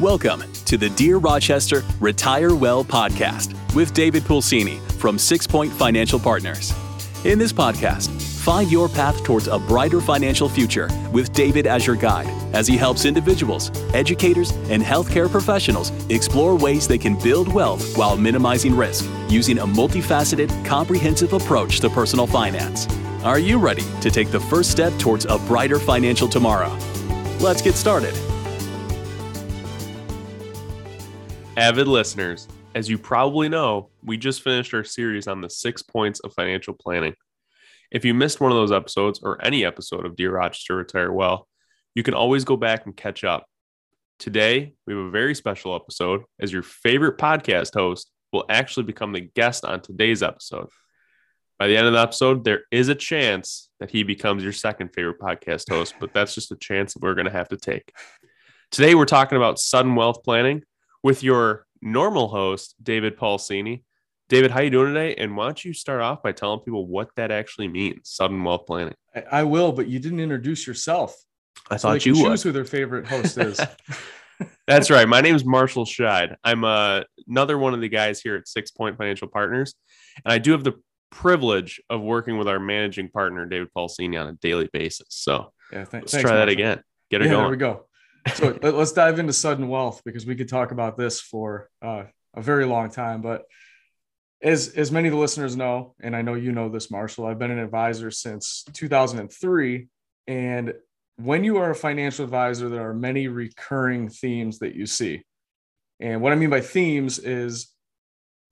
Welcome to the Dear Rochester Retire Well podcast with David Pulsini from Six Point Financial Partners. In this podcast, find your path towards a brighter financial future with David as your guide as he helps individuals, educators, and healthcare professionals explore ways they can build wealth while minimizing risk using a multifaceted, comprehensive approach to personal finance. Are you ready to take the first step towards a brighter financial tomorrow? Let's get started. Avid listeners, as you probably know, we just finished our series on the six points of financial planning. If you missed one of those episodes or any episode of Dear Rochester Retire Well, you can always go back and catch up. Today, we have a very special episode as your favorite podcast host will actually become the guest on today's episode. By the end of the episode, there is a chance that he becomes your second favorite podcast host, but that's just a chance that we're going to have to take. Today, we're talking about sudden wealth planning with your normal host, David Paulsini. David, how you doing today? And why don't you start off by telling people what that actually means, sudden wealth planning? I, I will, but you didn't introduce yourself. I So thought you would. choose who their favorite host is. That's right. My name is Marshall Scheid. I'm uh, another one of the guys here at Six Point Financial Partners, and I do have the privilege of working with our managing partner, David Paulsini, on a daily basis. So yeah, th- let's thanks, try that Marshall. again. Get it Yeah, going. there we go. So let- let's dive into sudden wealth because we could talk about this for uh, a very long time. But as as many of the listeners know, and I know you know this, Marshall, I've been an advisor since 2003. And when you are a financial advisor, there are many recurring themes that you see. And what I mean by themes is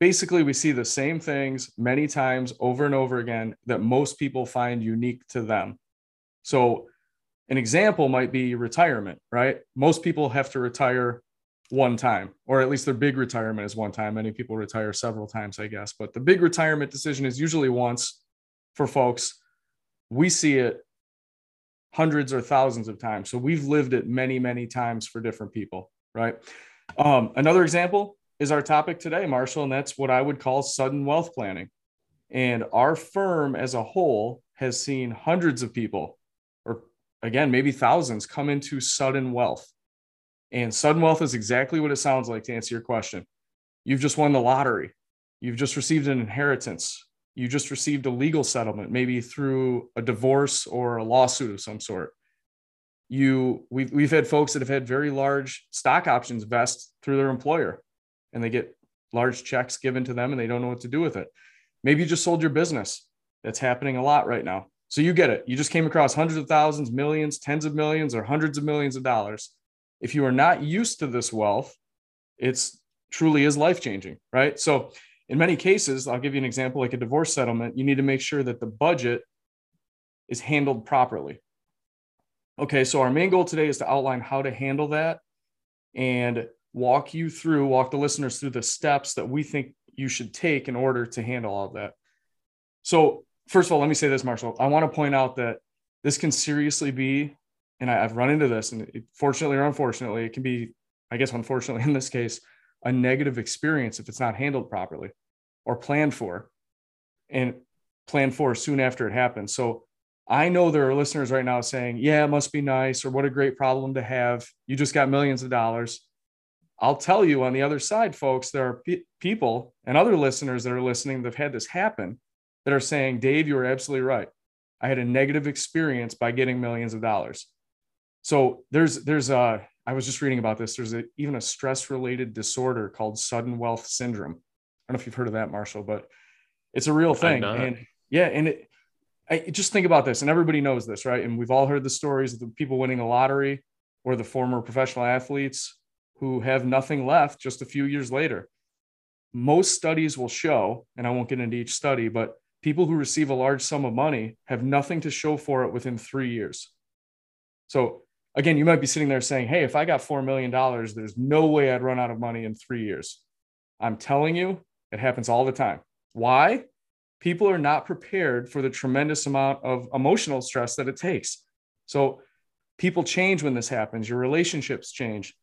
basically we see the same things many times over and over again that most people find unique to them. So an example might be retirement, right? Most people have to retire one time, or at least their big retirement is one time. Many people retire several times, I guess, but the big retirement decision is usually once for folks. We see it hundreds or thousands of times. So we've lived it many, many times for different people, right? Um, another example is our topic today, Marshall, and that's what I would call sudden wealth planning. And our firm as a whole has seen hundreds of people, again, maybe thousands, come into sudden wealth. And sudden wealth is exactly what it sounds like to answer your question. You've just won the lottery, you've just received an inheritance, you just received a legal settlement, maybe through a divorce or a lawsuit of some sort. You, we've, we've had folks that have had very large stock options vest through their employer and they get large checks given to them and they don't know what to do with it. Maybe you just sold your business. That's happening a lot right now. So you get it. You just came across hundreds of thousands, millions, tens of millions, or hundreds of millions of dollars. If you are not used to this wealth, it's truly is life changing, right? So in many cases, I'll give you an example like a divorce settlement, you need to make sure that the budget is handled properly. Okay, so our main goal today is to outline how to handle that and walk you through, walk the listeners through the steps that we think you should take in order to handle all of that. So, first of all, let me say this, Marshall. I want to point out that this can seriously be, and I, have run into this, and it, fortunately or unfortunately, it can be, I guess, unfortunately in this case, a negative experience if it's not handled properly or planned for and planned for soon after it happens. So, I know there are listeners right now saying, yeah, it must be nice, or what a great problem to have. You just got millions of dollars. I'll tell you on the other side, folks, there are pe- people and other listeners that are listening that have had this happen that are saying, Dave, you are absolutely right. I had a negative experience by getting millions of dollars. So there's, there's a, I was just reading about this. There's a, even a stress related disorder called sudden wealth syndrome. I don't know if you've heard of that, Marshall, but it's a real thing. And yeah, and it, I just think about this, and everybody knows this, right? And we've all heard the stories of the people winning the lottery or the former professional athletes who have nothing left just a few years later. Most studies will show, and I won't get into each study, but people who receive a large sum of money have nothing to show for it within three years. So, again, you might be sitting there saying, Hey, if I got $4 million, there's no way I'd run out of money in three years. I'm telling you, it happens all the time. Why? People are not prepared for the tremendous amount of emotional stress that it takes. So, people change when this happens, your relationships change.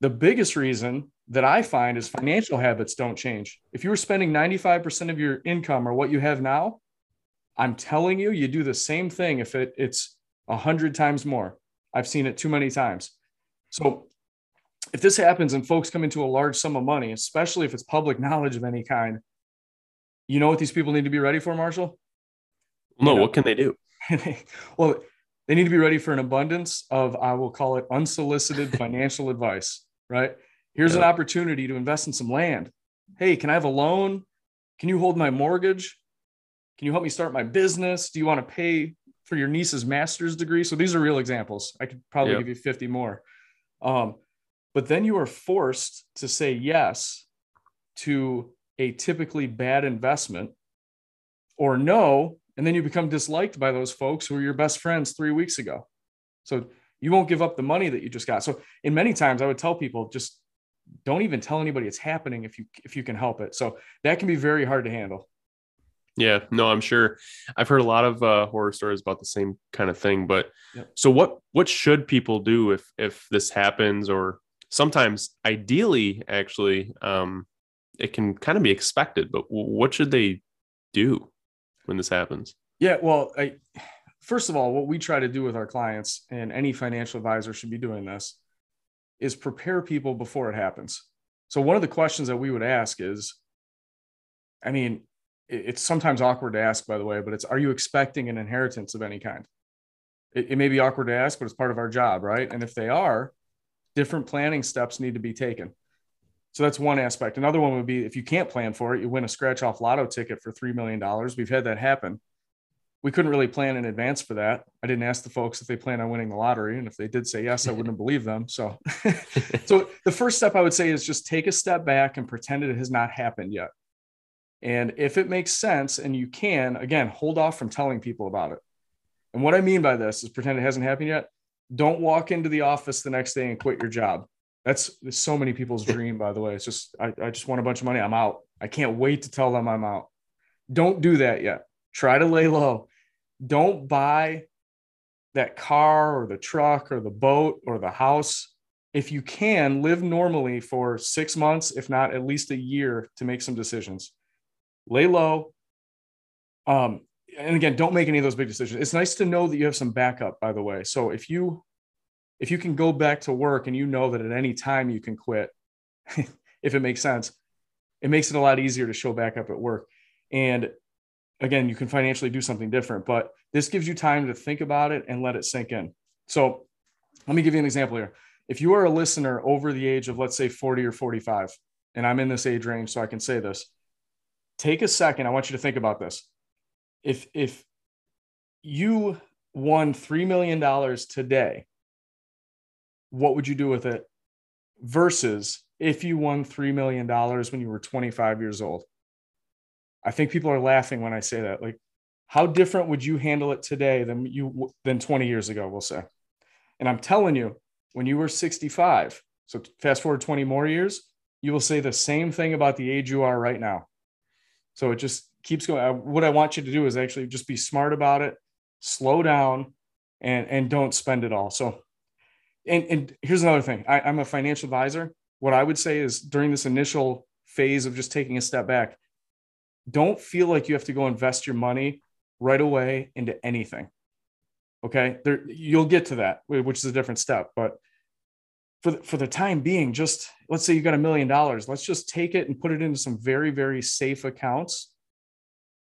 The biggest reason that I find is financial habits don't change. If you were spending 95% of your income or what you have now, I'm telling you, you do the same thing if it, it's a hundred times more. I've seen it too many times. So if this happens and folks come into a large sum of money, especially if it's public knowledge of any kind, you know what these people need to be ready for, Marshall? No, You know? what can they do? well, they need to be ready for an abundance of, I will call it unsolicited financial advice, right? Here's an opportunity to invest in some land. Hey, can I have a loan? Can you hold my mortgage? Can you help me start my business? Do you want to pay for your niece's master's degree? So these are real examples. I could probably give you 50 more. Um, but then you are forced to say yes to a typically bad investment or no and then you become disliked by those folks who were your best friends three weeks ago so you won't give up the money that you just got so in many times i would tell people just don't even tell anybody it's happening if you if you can help it so that can be very hard to handle Yeah, no, I'm sure. I've heard a lot of uh, horror stories about the same kind of thing. But Yep. so, what what should people do if if this happens, or sometimes, ideally, actually, um, it can kind of be expected. But w- what should they do when this happens? yeah well I, first of all what we try to do with our clients and any financial advisor should be doing this is prepare people before it happens. So one of the questions that we would ask is i mean it's sometimes awkward to ask by the way but it's are you expecting an inheritance of any kind? It, it may be awkward to ask but it's part of our job right? And if they are different planning steps need to be taken. So that's one aspect. Another one would be if you can't plan for it you win a scratch off lotto ticket for $3 million we've had that happen we couldn't really plan in advance for that i didn't ask the folks if they plan on winning the lottery and if they did say yes i wouldn't believe them so so the first step I would say is just take a step back and pretend it has not happened yet. And if it makes sense and you can, again, hold off from telling people about it. And what I mean by this is pretend it hasn't happened yet. Don't walk into the office the next day and quit your job. That's so many people's dream, by the way. It's just, I, I just want a bunch of money. I'm out. I can't wait to tell them I'm out. Don't do that yet. Try to lay low. Don't buy that car or the truck or the boat or the house if you can live normally for six months, if not at least a year, to make some decisions. Lay low. Um, and again, don't make any of those big decisions. It's nice to know that you have some backup, by the way. So if you if you can go back to work and you know that at any time you can quit, if it makes sense, it makes it a lot easier to show back up at work. And again, you can financially do something different, but this gives you time to think about it and let it sink in. So let me give you an example here. If you are a listener over the age of let's say 40 or 45 and i'm in this age range so i can say this take a second. I want you to think about this. If if you won $3 million today what would you do with it? Versus if you won $3 million when you were 25 years old i think people are laughing when i say that like how different would you handle it today than you than 20 years ago we'll say and i'm telling you when you were 65, so fast forward 20 more years, you will say the same thing about the age you are right now. So it just keeps going. What I want you to do is actually just be smart about it, slow down, and and don't spend it all. So, and and here's another thing. I, I'm a financial advisor. What I would say is during this initial phase of just taking a step back, don't feel like you have to go invest your money right away into anything okay? There you'll get to that which is a different step but for the, for the time being just let's say you got a million dollars let's just take it and put it into some very very safe accounts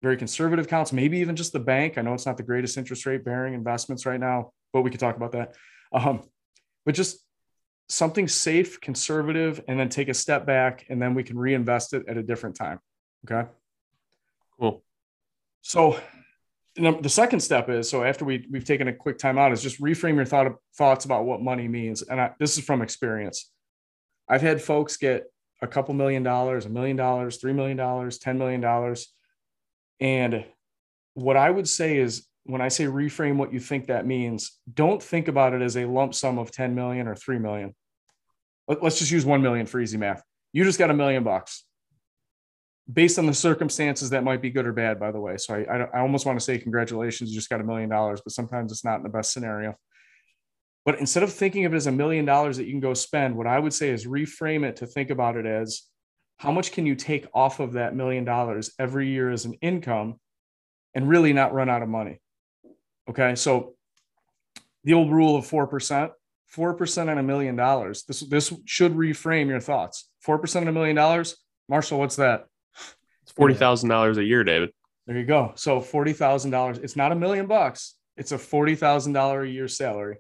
very conservative accounts maybe even just the bank. I know it's not the greatest interest rate bearing investments right now but we could talk about that. Um, but just something safe conservative and then take a step back and then we can reinvest it at a different time okay Cool. so the second step is so after we we've taken a quick time out is just reframe your thought thoughts about what money means. And I, this is from experience. I've had folks get a couple million dollars a million dollars three million dollars ten million dollars. And what i would say is when i say reframe what you think that means don't think about it as a lump sum of 10 million or 3 million. Let's just use 1 million for easy math. You just got a million bucks based on the circumstances that might be good or bad by the way so i i, I almost want to say congratulations you just got a million dollars but sometimes it's not in the best scenario but instead of thinking of it as a million dollars that you can go spend what i would say is reframe it to think about it as how much can you take off of that million dollars every year as an income and really not run out of money okay so the old rule of 4% 4% on a million dollars. This this should reframe your thoughts. 4% on a million dollars. Marshall, what's that? It's forty thousand dollars a year, David. There you go. So $40,000. It's not a million bucks. It's a $40,000 a year salary.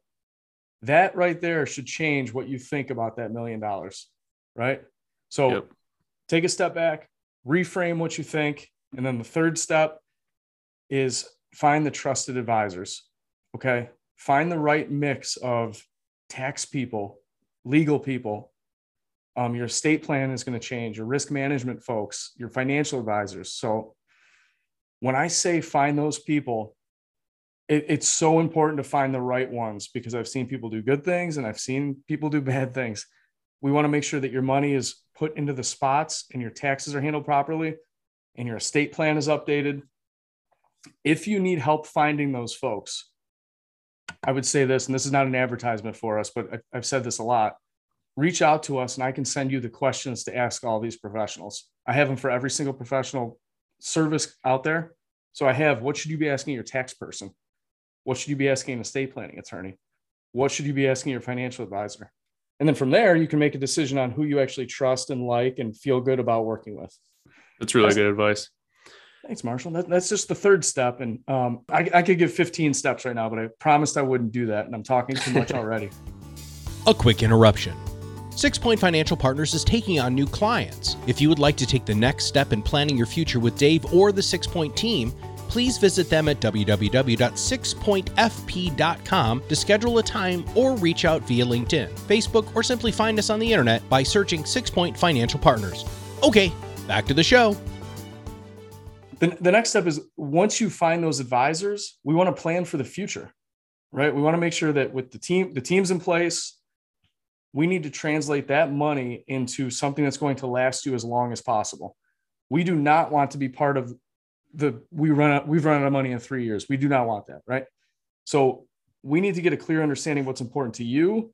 That right there should change what you think about that million dollars, right? So Yep. take a step back, reframe what you think. And then the third step is find the trusted advisors. Okay. Find the right mix of tax people, legal people. Um, your estate plan is going to change, your risk management folks, your financial advisors. So when I say find those people, it, it's so important to find the right ones because I've seen people do good things and I've seen people do bad things. We want to make sure that your money is put into the spots and your taxes are handled properly and your estate plan is updated. If you need help finding those folks, I would say this, and this is not an advertisement for us, but I've said this a lot. Reach out to us and I can send you the questions to ask all these professionals. I have them for every single professional service out there. So I have what should you be asking your tax person? What should you be asking an estate planning attorney? What should you be asking your financial advisor? And then from there, you can make a decision on who you actually trust and like and feel good about working with. That's really That's- good advice. Thanks, Marshall. That, that's just the third step. And um, I, I could give 15 steps right now, but I promised I wouldn't do that. And I'm talking too much already. A quick interruption. Six Point Financial Partners is taking on new clients. If you would like to take the next step in planning your future with Dave or the Six Point team, please visit them at www.sixpointfp.com to schedule a time or reach out via LinkedIn, Facebook, or simply find us on the internet by searching Six Point Financial Partners. Okay, back to the show. the, the next step is once you find those advisors, we want to plan for the future, right? We want to make sure that with the team, the team's in place, we need to translate that money into something that's going to last you as long as possible. We do not want to be part of the we run out, we've run out of money in three years. We do not want that, right? So we need to get a clear understanding of what's important to you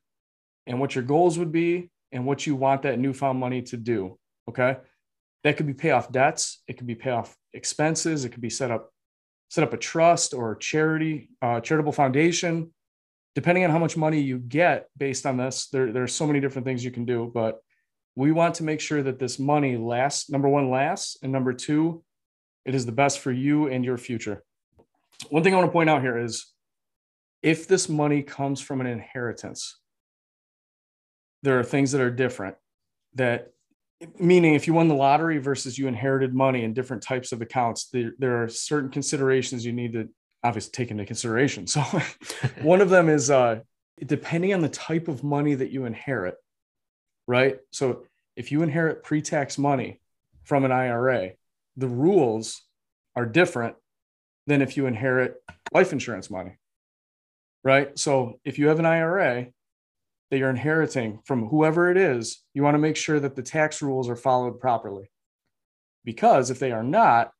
and what your goals would be and what you want that newfound money to do. Okay. That could be pay off debts, it could be pay off expenses, it could be set up set up a trust or charity, uh, charitable foundation. Depending on how much money you get based on this, there, there are so many different things you can do. But we want to make sure that this money lasts, number one, lasts, and number two, it is the best for you and your future. One thing I want to point out here is if this money comes from an inheritance, there are things that are different that meaning if you won the lottery versus you inherited money in different types of accounts there, there are certain considerations you need to obviously take into consideration. So one of them is uh, depending on the type of money that you inherit right? So if you inherit pre-tax money from an ira the rules are different than if you inherit life insurance money right? So if you have an ira that you're inheriting from whoever it is, you want to make sure that the tax rules are followed properly. Because if they are not,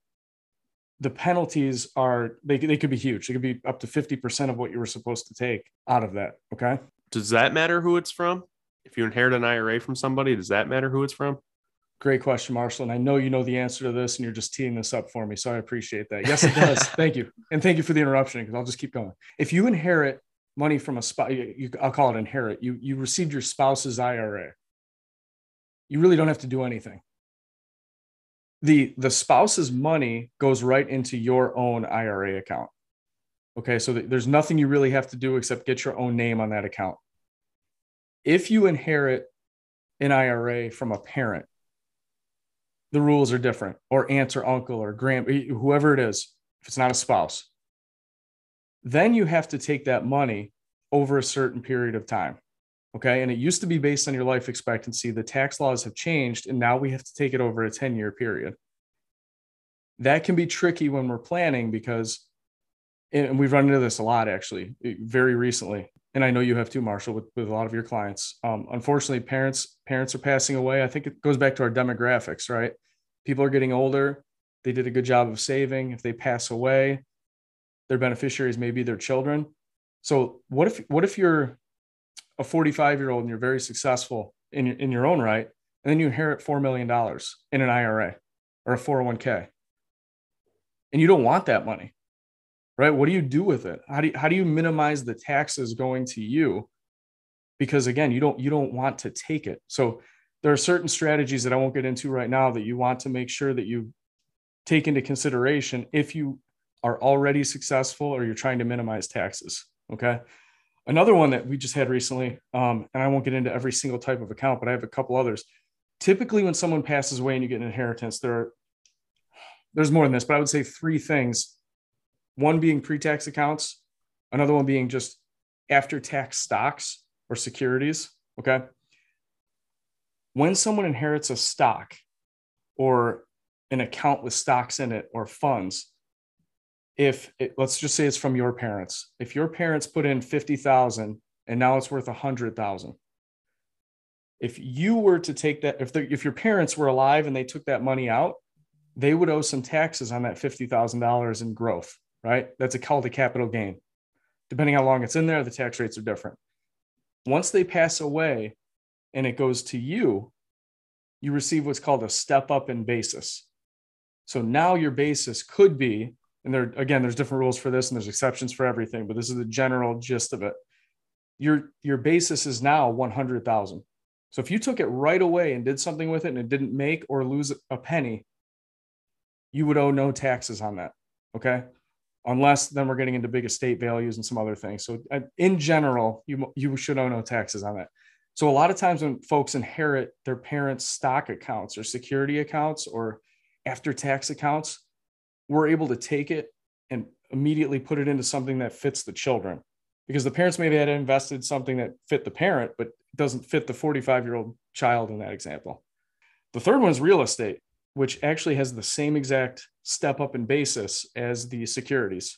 the penalties are they, they could be huge. They could be up to 50% of what you were supposed to take out of that. Okay. Does that matter who it's from? If you inherit an IRA from somebody, does that matter who it's from? Great question, Marshall. And I know you know the answer to this and you're just teeing this up for me. So I appreciate that. Yes, it does. thank you. And thank you for the interruption because I'll just keep going. If you inherit money from a spouse, I'll call it inherit. You you received your spouse's IRA. You really don't have to do anything. The the spouse's money goes right into your own IRA account. Okay, so th- there's nothing you really have to do except get your own name on that account. If you inherit an IRA from a parent, the rules are different, or aunt or uncle or grand, whoever it is, if it's not a spouse then you have to take that money over a certain period of time. Okay. And it used to be based on your life expectancy. The tax laws have changed, and now we have to take it over a 10 year period. That can be tricky when we're planning because, and we've run into this a lot actually, very recently. And I know you have too, Marshall, with, with a lot of your clients. Um, unfortunately, parents parents are passing away. I think it goes back to our demographics, right? People are getting older. They did a good job of saving. If they pass away, their beneficiaries may be their children. So what if what if you're a 45 year old and you're very successful in your, in your own right, and then you inherit four million dollars in an IRA or a 401k, and you don't want that money, right? What do you do with it? How do you, how do you minimize the taxes going to you because again, you don't you don't want to take it. So there are certain strategies that I won't get into right now that you want to make sure that you take into consideration if you are already successful or you're trying to minimize taxes. Okay. Another one that we just had recently, um, and I won't get into every single type of account, but I have a couple others. Typically, when someone passes away and you get an inheritance, there are there's more than this, but I would say three things. One being pre-tax accounts, another one being just after-tax stocks or securities. Okay. When someone inherits a stock or an account with stocks in it or funds, if it, let's just say it's from your parents, if your parents put in 50,000 and now it's worth 100,000, if you were to take that, if, if your parents were alive and they took that money out, they would owe some taxes on that $50,000 in growth, right? That's a called a capital gain. Depending how long it's in there, the tax rates are different. Once they pass away and it goes to you, you receive what's called a step up in basis. So now your basis could be, and there again, there's different rules for this and there's exceptions for everything, but this is the general gist of it. Your your basis is now 100,000. So if you took it right away and did something with it and it didn't make or lose a penny, you would owe no taxes on that. Okay. Unless then we're getting into big estate values and some other things. So uh, in general, you you should owe no taxes on that. So a lot of times when folks inherit their parents' stock accounts or security accounts or after tax accounts, we're able to take it and immediately put it into something that fits the children. Because the parents maybe had invested something that fit the parent but doesn't fit the 45 year old child in that example. The third one is real estate which actually has the same exact step up in basis as the securities.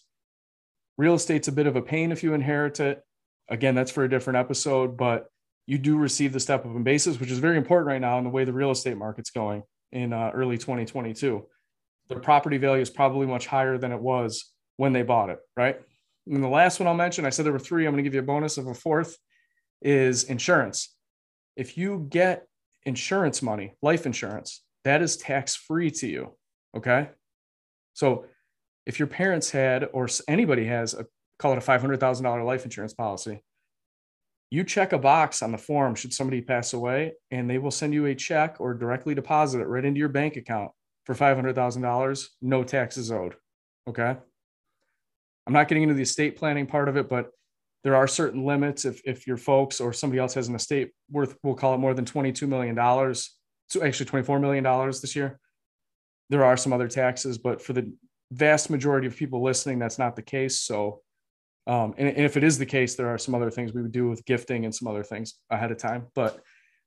Real estate's a bit of a pain if you inherit it. Again that's for a different episode but you do receive the step up in basis which is very important right now in the way the real estate market's going in uh, early 2022 the property value is probably much higher than it was when they bought it, right? And the last one I'll mention, I said there were three. I'm going to give you a bonus of a fourth is insurance. If you get insurance money, life insurance, that is tax free to you. Okay. So if your parents had, or anybody has, a, call it a $500,000 life insurance policy, you check a box on the form should somebody pass away, and they will send you a check or directly deposit it right into your bank account for $500,000, no taxes owed. Okay. I'm not getting into the estate planning part of it, but there are certain limits. If, if your folks or somebody else has an estate worth, we'll call it more than $22 million, so actually $24 million this year, there are some other taxes, but for the vast majority of people listening, that's not the case. So, um, and, and, if it is the case, there are some other things we would do with gifting and some other things ahead of time. But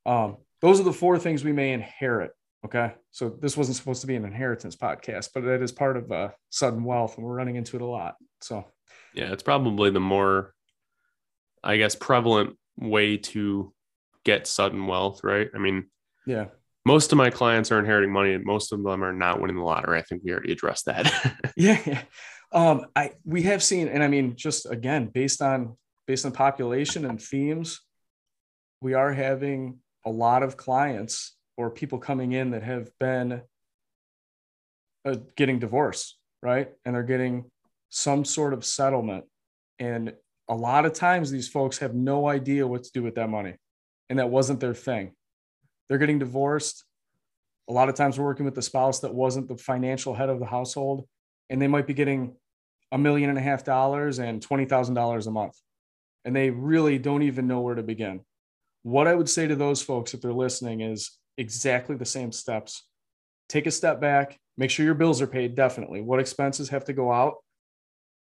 um, those are the four things we may inherit Okay. So this wasn't supposed to be an inheritance podcast, but it is part of uh, sudden wealth, and we're running into it a lot. So, yeah, it's probably the more, I guess, prevalent way to get sudden wealth, right? I mean, yeah, most of my clients are inheriting money, and most of them are not winning the lottery. I think we already addressed that. yeah, yeah. Um, I we have seen, and I mean, just again, based on based on population and themes, we are having a lot of clients or people coming in that have been uh, getting divorced, right? And they're getting some sort of settlement. And a lot of times these folks have no idea what to do with that money. And that wasn't their thing. They're getting divorced. A lot of times we're working with the spouse that wasn't the financial head of the household. And they might be getting a million and a half dollars and $20,000 a month. And they really don't even know where to begin. What I would say to those folks, if they're listening, is exactly the same steps. Take a step back, make sure your bills are paid, definitely. What expenses have to go out?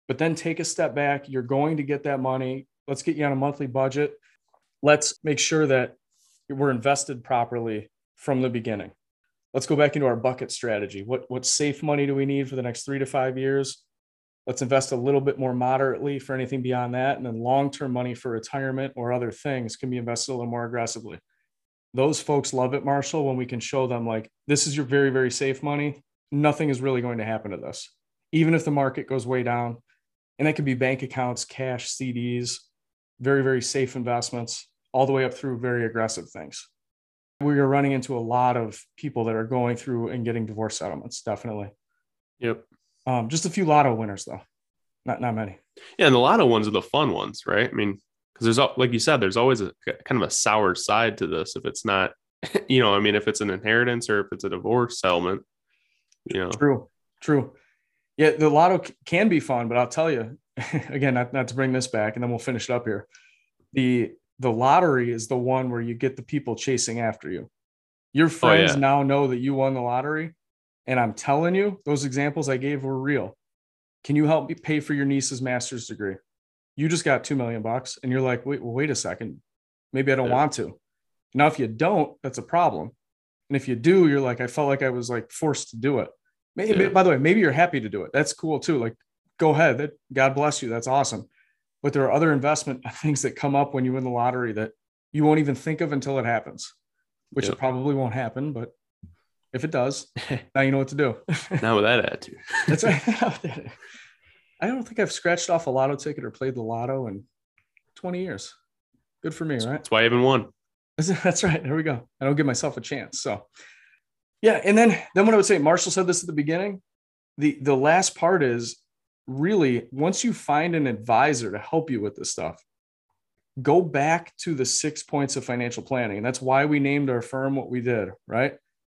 But then take a step back. You're going to get that money. Let's get you on a monthly budget. Let's make sure that we're invested properly from the beginning. Let's go back into our bucket strategy. What, what safe money do we need for the next three to five years? Let's invest a little bit more moderately for anything beyond that. And then long term money for retirement or other things can be invested a little more aggressively those folks love it, Marshall, when we can show them like this is your very, very safe money. Nothing is really going to happen to this, even if the market goes way down. And that could be bank accounts, cash, CDs, very, very safe investments, all the way up through very aggressive things. We are running into a lot of people that are going through and getting divorce settlements, definitely. Yep. Um, just a few lotto winners, though, not not many. Yeah, and the lotto ones are the fun ones, right? I mean, because there's like you said, there's always a kind of a sour side to this if it's not, you know, I mean, if it's an inheritance or if it's a divorce settlement, you know. True, true. Yeah, the lotto can be fun, but I'll tell you again, not, not to bring this back, and then we'll finish it up here. The the lottery is the one where you get the people chasing after you. Your oh, friends yeah. now know that you won the lottery, and I'm telling you, those examples I gave were real. Can you help me pay for your niece's master's degree? You just got two million bucks, and you're like, wait, wait a second, maybe I don't Yeah. want to. Now, if you don't, that's a problem. And if you do, you're like, I felt like I was like forced to do it. Maybe, Yeah. by the way, maybe you're happy to do it. That's cool too. Like, go ahead. That God bless you. That's awesome. But there are other investment things that come up when you win the lottery that you won't even think of until it happens, which Yep. it probably won't happen. But if it does, now you know what to do. Not with that attitude. That's right. I don't think I've scratched off a lotto ticket or played the lotto in 20 years. Good for me, right? That's why I even won. That's right. There we go. I don't give myself a chance. So, yeah. And then, then what I would say, Marshall said this at the beginning. The the last part is really once you find an advisor to help you with this stuff, go back to the six points of financial planning, and that's why we named our firm what we did. Right?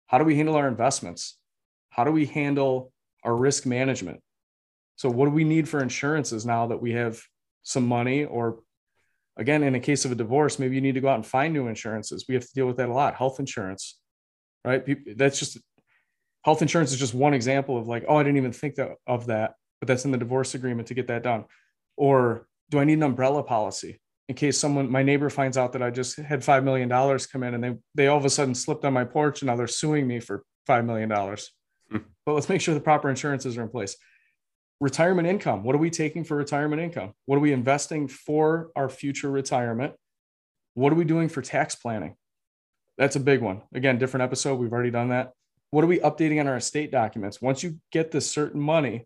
How do we handle our investments? How do we handle our risk management? So, what do we need for insurances now that we have some money? Or again in a case of a divorce maybe you need to go out and find new insurances. We have to deal with that a lot. Health insurance right? That's just health insurance is just one example of like oh i didn't even think that, of that but that's in the divorce agreement to get that done. Or do i need an umbrella policy in case someone my neighbor finds out that i just had $5 million come in and they they all of a sudden slipped on my porch and now they're suing me for $5 million Hmm. but let's make sure the proper insurances are in place retirement income. What are we taking for retirement income? What are we investing for our future retirement? What are we doing for tax planning? That's a big one. Again, different episode. We've already done that. What are we updating on our estate documents? Once you get this certain money,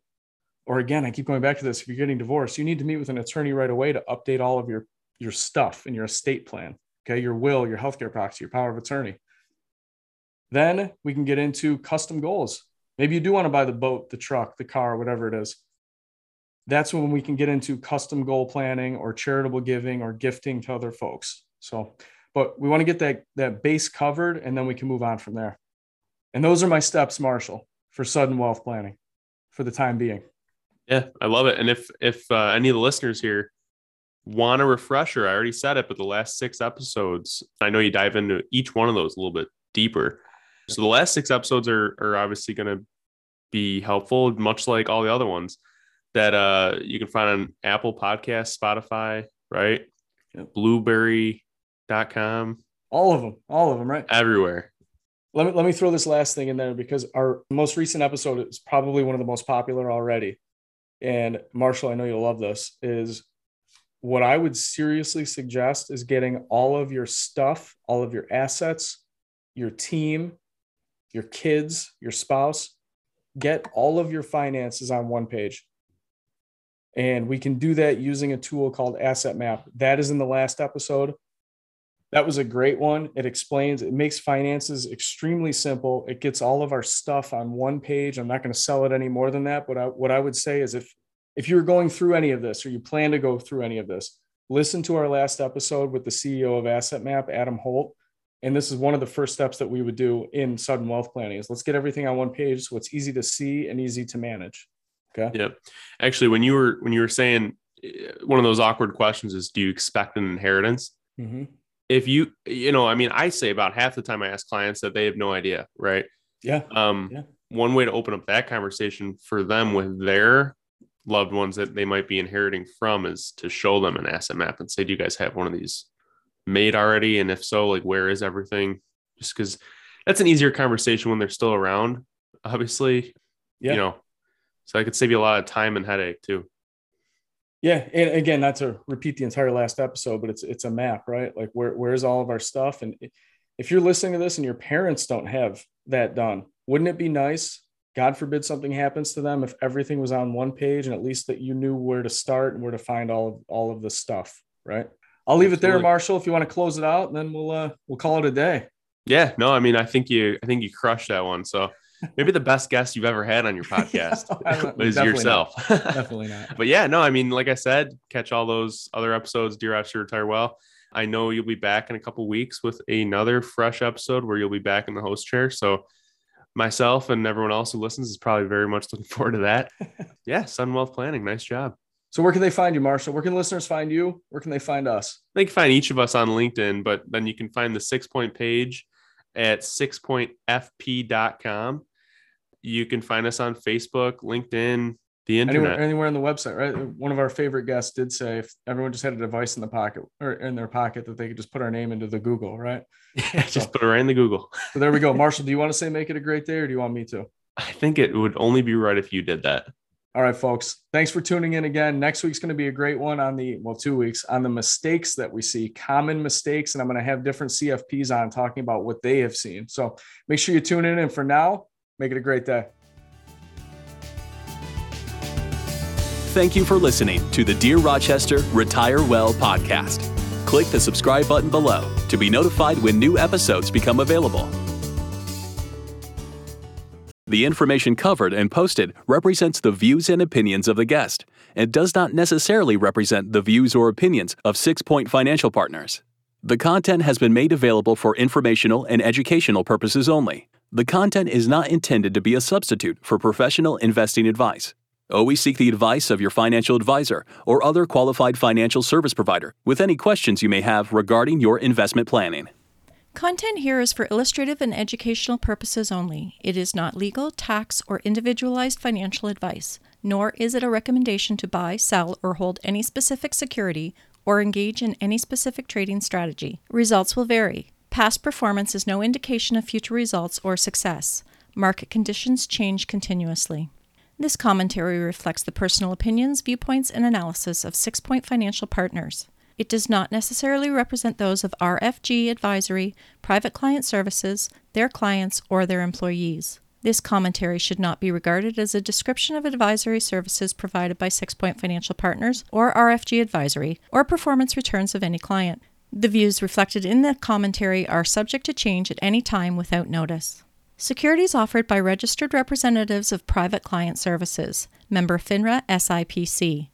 or again, I keep going back to this. If you're getting divorced, you need to meet with an attorney right away to update all of your your stuff in your estate plan. Okay, your will, your healthcare proxy, your power of attorney. Then we can get into custom goals. Maybe you do want to buy the boat, the truck, the car, whatever it is that's when we can get into custom goal planning or charitable giving or gifting to other folks. So, but we want to get that that base covered and then we can move on from there. And those are my steps, Marshall, for sudden wealth planning for the time being. Yeah, I love it. And if if uh, any of the listeners here want a refresher, I already said it, but the last six episodes, I know you dive into each one of those a little bit deeper. So the last six episodes are are obviously going to be helpful, much like all the other ones that uh you can find on Apple Podcasts, Spotify, right? Yep. Blubrry.com, All of them, all of them, right? everywhere. Let me let me throw this last thing in there because our most recent episode is probably one of the most popular already. And Marshall, I know you'll love this. Is what I would seriously suggest is getting all of your stuff, all of your assets, your team, your kids, your spouse, get all of your finances on one page. And we can do that using a tool called Asset Map. That is in the last episode. That was a great one. It explains, it makes finances extremely simple. It gets all of our stuff on one page. I'm not going to sell it any more than that. But I, what I would say is if if you're going through any of this or you plan to go through any of this, listen to our last episode with the CEO of Asset Map, Adam Holt. And this is one of the first steps that we would do in sudden wealth planning is let's get everything on one page so it's easy to see and easy to manage. Okay. Yep. Actually, when you were when you were saying eh, one of those awkward questions is, do you expect an inheritance? Mhm. If you, you know, I mean, I say about half the time I ask clients that they have no idea, right? Yeah. Um, Yeah. One way to open up that conversation for them with their loved ones that they might be inheriting from is to show them an asset map and say, "Do you guys have one of these made already? And if so, like, where is everything?" Just because that's an easier conversation when they're still around, obviously. Yeah. You know, so I could save you a lot of time and headache too. Yeah, and again, not to repeat the entire last episode, but it's it's a map, right? Like where where's all of our stuff? And if you're listening to this and your parents don't have that done, wouldn't it be nice? God forbid something happens to them if everything was on one page and at least that you knew where to start and where to find all of all of the stuff, right? I'll leave it there, Marshall. If you want to close it out, and then we'll uh we'll call it a day. Yeah, no, I mean, I think you, I think you crushed that one. So maybe the best guest you've ever had on your podcast is yourself. not. Definitely not. but yeah, no, I mean, like I said, catch all those other episodes, Dear Rochester Retire Well. I know you'll be back in a couple weeks with another fresh episode where you'll be back in the host chair. So myself and everyone else who listens is probably very much looking forward to that. yeah, Sudden Wealth Planning. Nice job. So where can they find you, Marshall? Where can listeners find you? Where can they find us? They can find each of us on LinkedIn, but then you can find the six point page at sixpointfp.com. You can find us on Facebook, LinkedIn, the internet. Anywhere, anywhere on the website, right? One of our favorite guests did say if everyone just had a device in the pocket or in their pocket that they could just put our name into the Google, right? Yeah, just put it right in the Google. So there we go. Marshall, do you want to say make it a great day or do you want me to? I think it would only be right if you did that. All right, folks. Thanks for tuning in again. Next week's going to be a great one on the, well, two weeks on the mistakes that we see, common mistakes. And I'm going to have different CFPs on talking about what they have seen. So make sure you tune in. And for now, make it a great day. Thank you for listening to the Dear Rochester Retire Well podcast. Click the subscribe button below to be notified when new episodes become available. The information covered and posted represents the views and opinions of the guest and does not necessarily represent the views or opinions of Six Point Financial Partners. The content has been made available for informational and educational purposes only. The content is not intended to be a substitute for professional investing advice. Always seek the advice of your financial advisor or other qualified financial service provider with any questions you may have regarding your investment planning. Content here is for illustrative and educational purposes only. It is not legal, tax, or individualized financial advice, nor is it a recommendation to buy, sell, or hold any specific security or engage in any specific trading strategy. Results will vary. Past performance is no indication of future results or success. Market conditions change continuously. This commentary reflects the personal opinions, viewpoints, and analysis of Six Point Financial Partners. It does not necessarily represent those of RFG Advisory, Private Client Services, their clients, or their employees. This commentary should not be regarded as a description of advisory services provided by Six Point Financial Partners or RFG Advisory, or performance returns of any client. The views reflected in the commentary are subject to change at any time without notice. Securities offered by registered representatives of Private Client Services, member FINRA SIPC.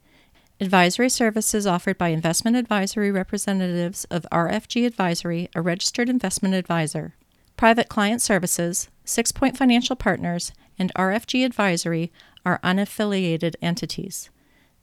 Advisory services offered by investment advisory representatives of RFG Advisory, a registered investment advisor. Private Client Services, Six Point Financial Partners, and RFG Advisory are unaffiliated entities.